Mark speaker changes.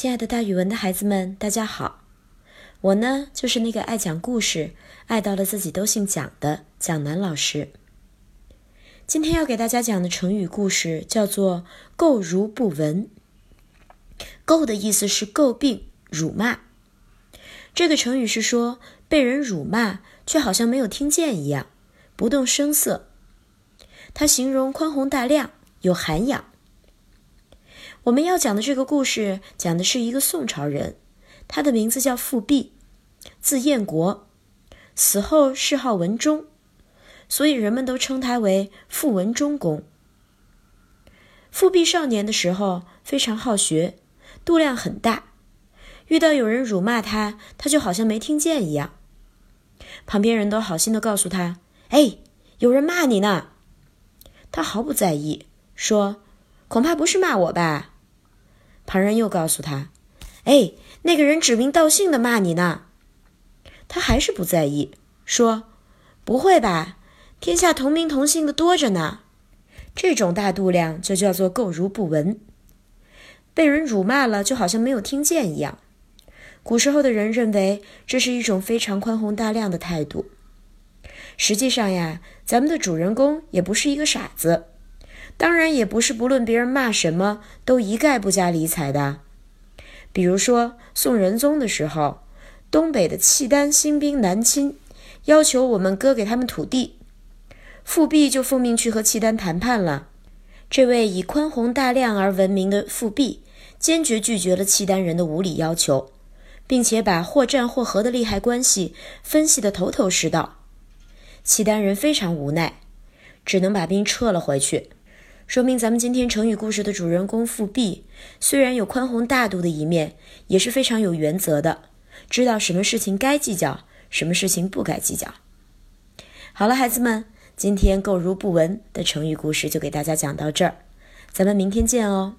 Speaker 1: 亲爱的，大语文的孩子们，大家好！我呢，就是那个爱讲故事、爱到了自己都姓蒋的蒋楠老师。今天要给大家讲的成语故事叫做“垢如不闻”。垢的意思是诟病、辱骂。这个成语是说被人辱骂，却好像没有听见一样，不动声色。它形容宽宏大量，有涵养。我们要讲的这个故事，讲的是一个宋朝人，他的名字叫富弼，字彦国，死后谥号文忠，所以人们都称他为富文忠公。富弼少年的时候非常好学，度量很大，遇到有人辱骂他，他就好像没听见一样。旁边人都好心的告诉他：“哎，有人骂你呢。”他毫不在意，说：“恐怕不是骂我吧。”旁人又告诉他：“哎，那个人指名道姓的骂你呢。”他还是不在意，说：“不会吧，天下同名同姓的多着呢。”这种大度量就叫做垢如不闻。被人辱骂了，就好像没有听见一样。古时候的人认为这是一种非常宽宏大量的态度。实际上呀，咱们的主人公也不是一个傻子。当然也不是不论别人骂什么都一概不加理睬的。比如说宋仁宗的时候，东北的契丹兴兵南侵，要求我们割给他们土地，富弼就奉命去和契丹谈判了。这位以宽宏大量而闻名的富弼，坚决拒绝了契丹人的无理要求，并且把或战或和的利害关系分析得头头是道。契丹人非常无奈，只能把兵撤了回去。说明咱们今天成语故事的主人公富弼，虽然有宽宏大度的一面，也是非常有原则的，知道什么事情该计较，什么事情不该计较。好了，孩子们，今天“垢如不闻”的成语故事就给大家讲到这儿，咱们明天见哦。